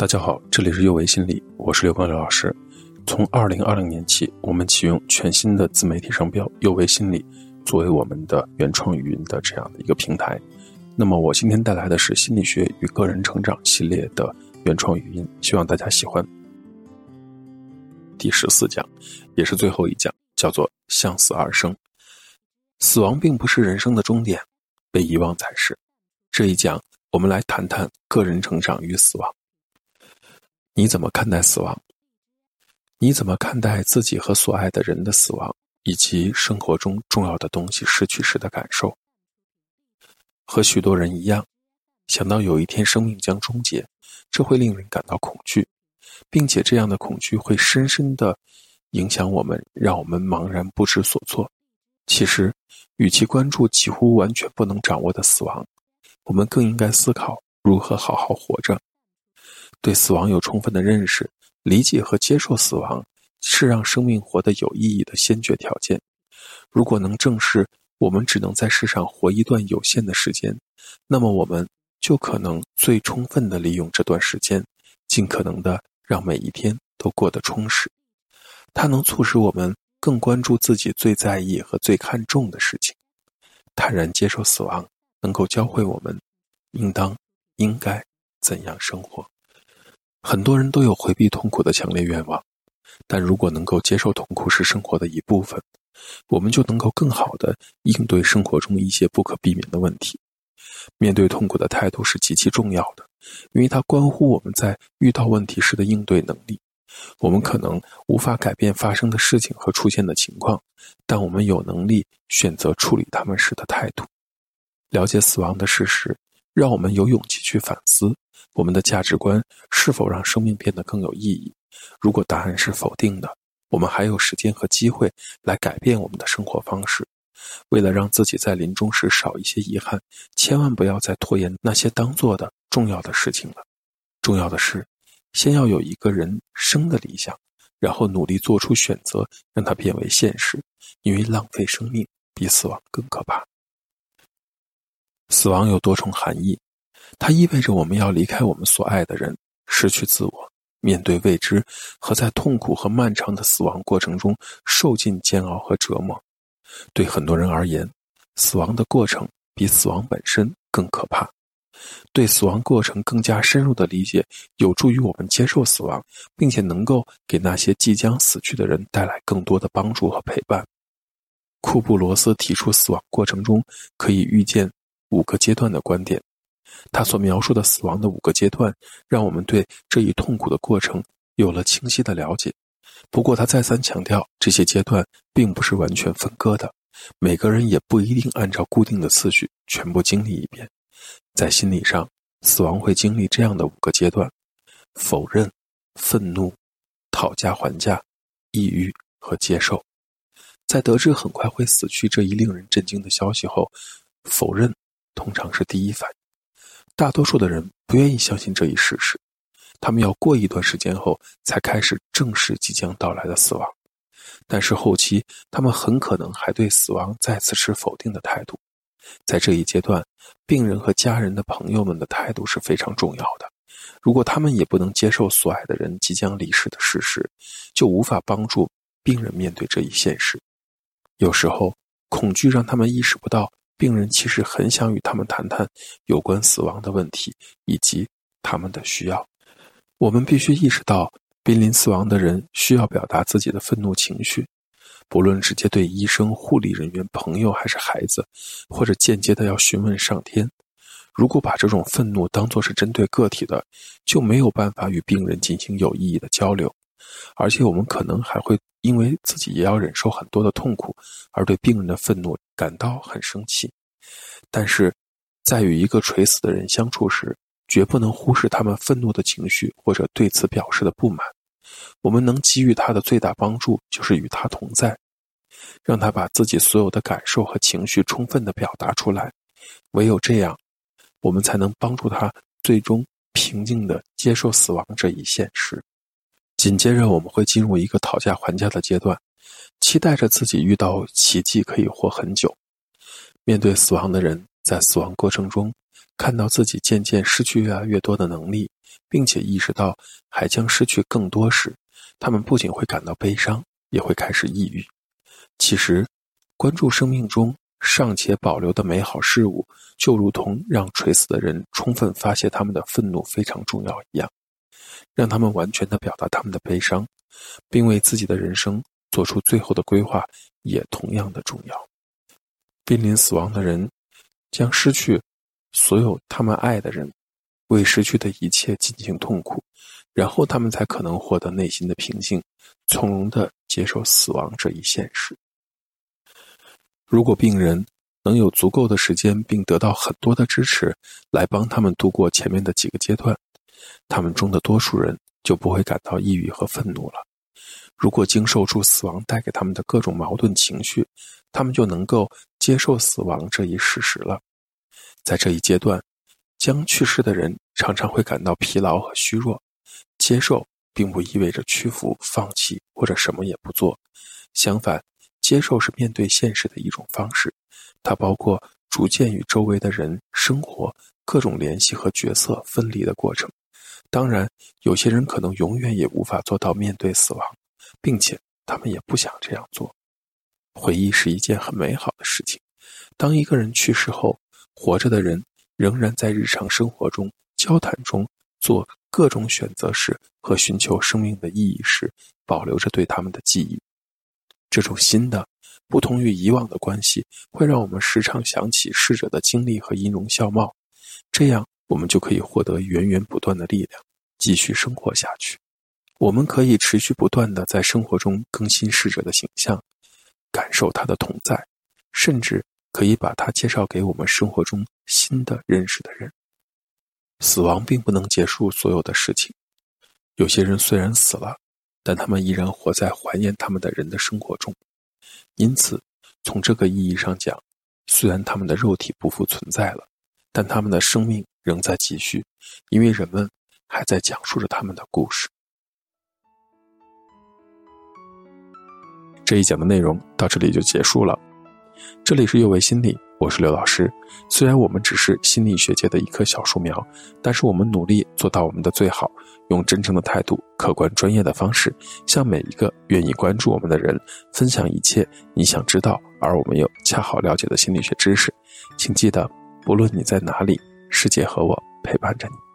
大家好，这里是幼为心理，我是刘光刘老师。从二零二零年起，我们启用全新的自媒体商标“幼为心理”作为我们的原创语音的这样的一个平台。那么，我今天带来的是心理学与个人成长系列的原创语音，希望大家喜欢。第十四讲，也是最后一讲，叫做“向死而生”。死亡并不是人生的终点，被遗忘才是。这一讲，我们来谈谈个人成长与死亡。你怎么看待死亡？你怎么看待自己和所爱的人的死亡，以及生活中重要的东西失去时的感受？和许多人一样，想到有一天生命将终结，这会令人感到恐惧，并且这样的恐惧会深深的影响我们，让我们茫然不知所措。其实，与其关注几乎完全不能掌握的死亡，我们更应该思考如何好好活着。对死亡有充分的认识、理解和接受死亡，是让生命活得有意义的先决条件。如果能正视我们只能在世上活一段有限的时间，那么我们就可能最充分地利用这段时间，尽可能的让每一天都过得充实。它能促使我们更关注自己最在意和最看重的事情。坦然接受死亡，能够教会我们应当、应该怎样生活。很多人都有回避痛苦的强烈愿望，但如果能够接受痛苦是生活的一部分，我们就能够更好的应对生活中一些不可避免的问题。面对痛苦的态度是极其重要的，因为它关乎我们在遇到问题时的应对能力。我们可能无法改变发生的事情和出现的情况，但我们有能力选择处理他们时的态度。了解死亡的事实，让我们有勇气去反思。我们的价值观是否让生命变得更有意义？如果答案是否定的，我们还有时间和机会来改变我们的生活方式。为了让自己在临终时少一些遗憾，千万不要再拖延那些当做的重要的事情了。重要的是，先要有一个人生的理想，然后努力做出选择，让它变为现实。因为浪费生命比死亡更可怕。死亡有多重含义。它意味着我们要离开我们所爱的人，失去自我，面对未知，和在痛苦和漫长的死亡过程中受尽煎熬和折磨。对很多人而言，死亡的过程比死亡本身更可怕。对死亡过程更加深入的理解，有助于我们接受死亡，并且能够给那些即将死去的人带来更多的帮助和陪伴。库布罗斯提出，死亡过程中可以预见五个阶段的观点。他所描述的死亡的五个阶段，让我们对这一痛苦的过程有了清晰的了解。不过，他再三强调，这些阶段并不是完全分割的，每个人也不一定按照固定的次序全部经历一遍。在心理上，死亡会经历这样的五个阶段：否认、愤怒、讨价还价、抑郁和接受。在得知很快会死去这一令人震惊的消息后，否认通常是第一反应。大多数的人不愿意相信这一事实，他们要过一段时间后才开始正视即将到来的死亡。但是后期，他们很可能还对死亡再次持否定的态度。在这一阶段，病人和家人的朋友们的态度是非常重要的。如果他们也不能接受所爱的人即将离世的事实，就无法帮助病人面对这一现实。有时候，恐惧让他们意识不到。病人其实很想与他们谈谈有关死亡的问题以及他们的需要。我们必须意识到，濒临死亡的人需要表达自己的愤怒情绪，不论直接对医生、护理人员、朋友还是孩子，或者间接的要询问上天。如果把这种愤怒当作是针对个体的，就没有办法与病人进行有意义的交流。而且我们可能还会因为自己也要忍受很多的痛苦，而对病人的愤怒感到很生气。但是，在与一个垂死的人相处时，绝不能忽视他们愤怒的情绪或者对此表示的不满。我们能给予他的最大帮助就是与他同在，让他把自己所有的感受和情绪充分的表达出来。唯有这样，我们才能帮助他最终平静的接受死亡这一现实。紧接着，我们会进入一个讨价还价的阶段，期待着自己遇到奇迹可以活很久。面对死亡的人，在死亡过程中，看到自己渐渐失去越来越多的能力，并且意识到还将失去更多时，他们不仅会感到悲伤，也会开始抑郁。其实，关注生命中尚且保留的美好事物，就如同让垂死的人充分发泄他们的愤怒非常重要一样，让他们完全的表达他们的悲伤，并为自己的人生做出最后的规划，也同样的重要。濒临死亡的人将失去所有他们爱的人，为失去的一切进行痛苦，然后他们才可能获得内心的平静，从容的接受死亡这一现实。如果病人能有足够的时间，并得到很多的支持，来帮他们度过前面的几个阶段，他们中的多数人就不会感到抑郁和愤怒了。如果经受住死亡带给他们的各种矛盾情绪，他们就能够接受死亡这一事实了。在这一阶段，将去世的人常常会感到疲劳和虚弱。接受并不意味着屈服、放弃或者什么也不做，相反。接受是面对现实的一种方式，它包括逐渐与周围的人、生活、各种联系和角色分离的过程。当然，有些人可能永远也无法做到面对死亡，并且他们也不想这样做。回忆是一件很美好的事情。当一个人去世后，活着的人仍然在日常生活中、交谈中做各种选择时和寻求生命的意义时，保留着对他们的记忆。这种新的、不同于以往的关系，会让我们时常想起逝者的经历和音容笑貌，这样我们就可以获得源源不断的力量，继续生活下去。我们可以持续不断的在生活中更新逝者的形象，感受他的同在，甚至可以把他介绍给我们生活中新的认识的人。死亡并不能结束所有的事情，有些人虽然死了。但他们依然活在怀念他们的人的生活中，因此，从这个意义上讲，虽然他们的肉体不复存在了，但他们的生命仍在继续，因为人们还在讲述着他们的故事。这一讲的内容到这里就结束了，这里是右为心理。我是刘老师，虽然我们只是心理学界的一棵小树苗，但是我们努力做到我们的最好，用真诚的态度、客观专业的方式，向每一个愿意关注我们的人分享一切你想知道而我们又恰好了解的心理学知识。请记得，不论你在哪里，世界和我陪伴着你。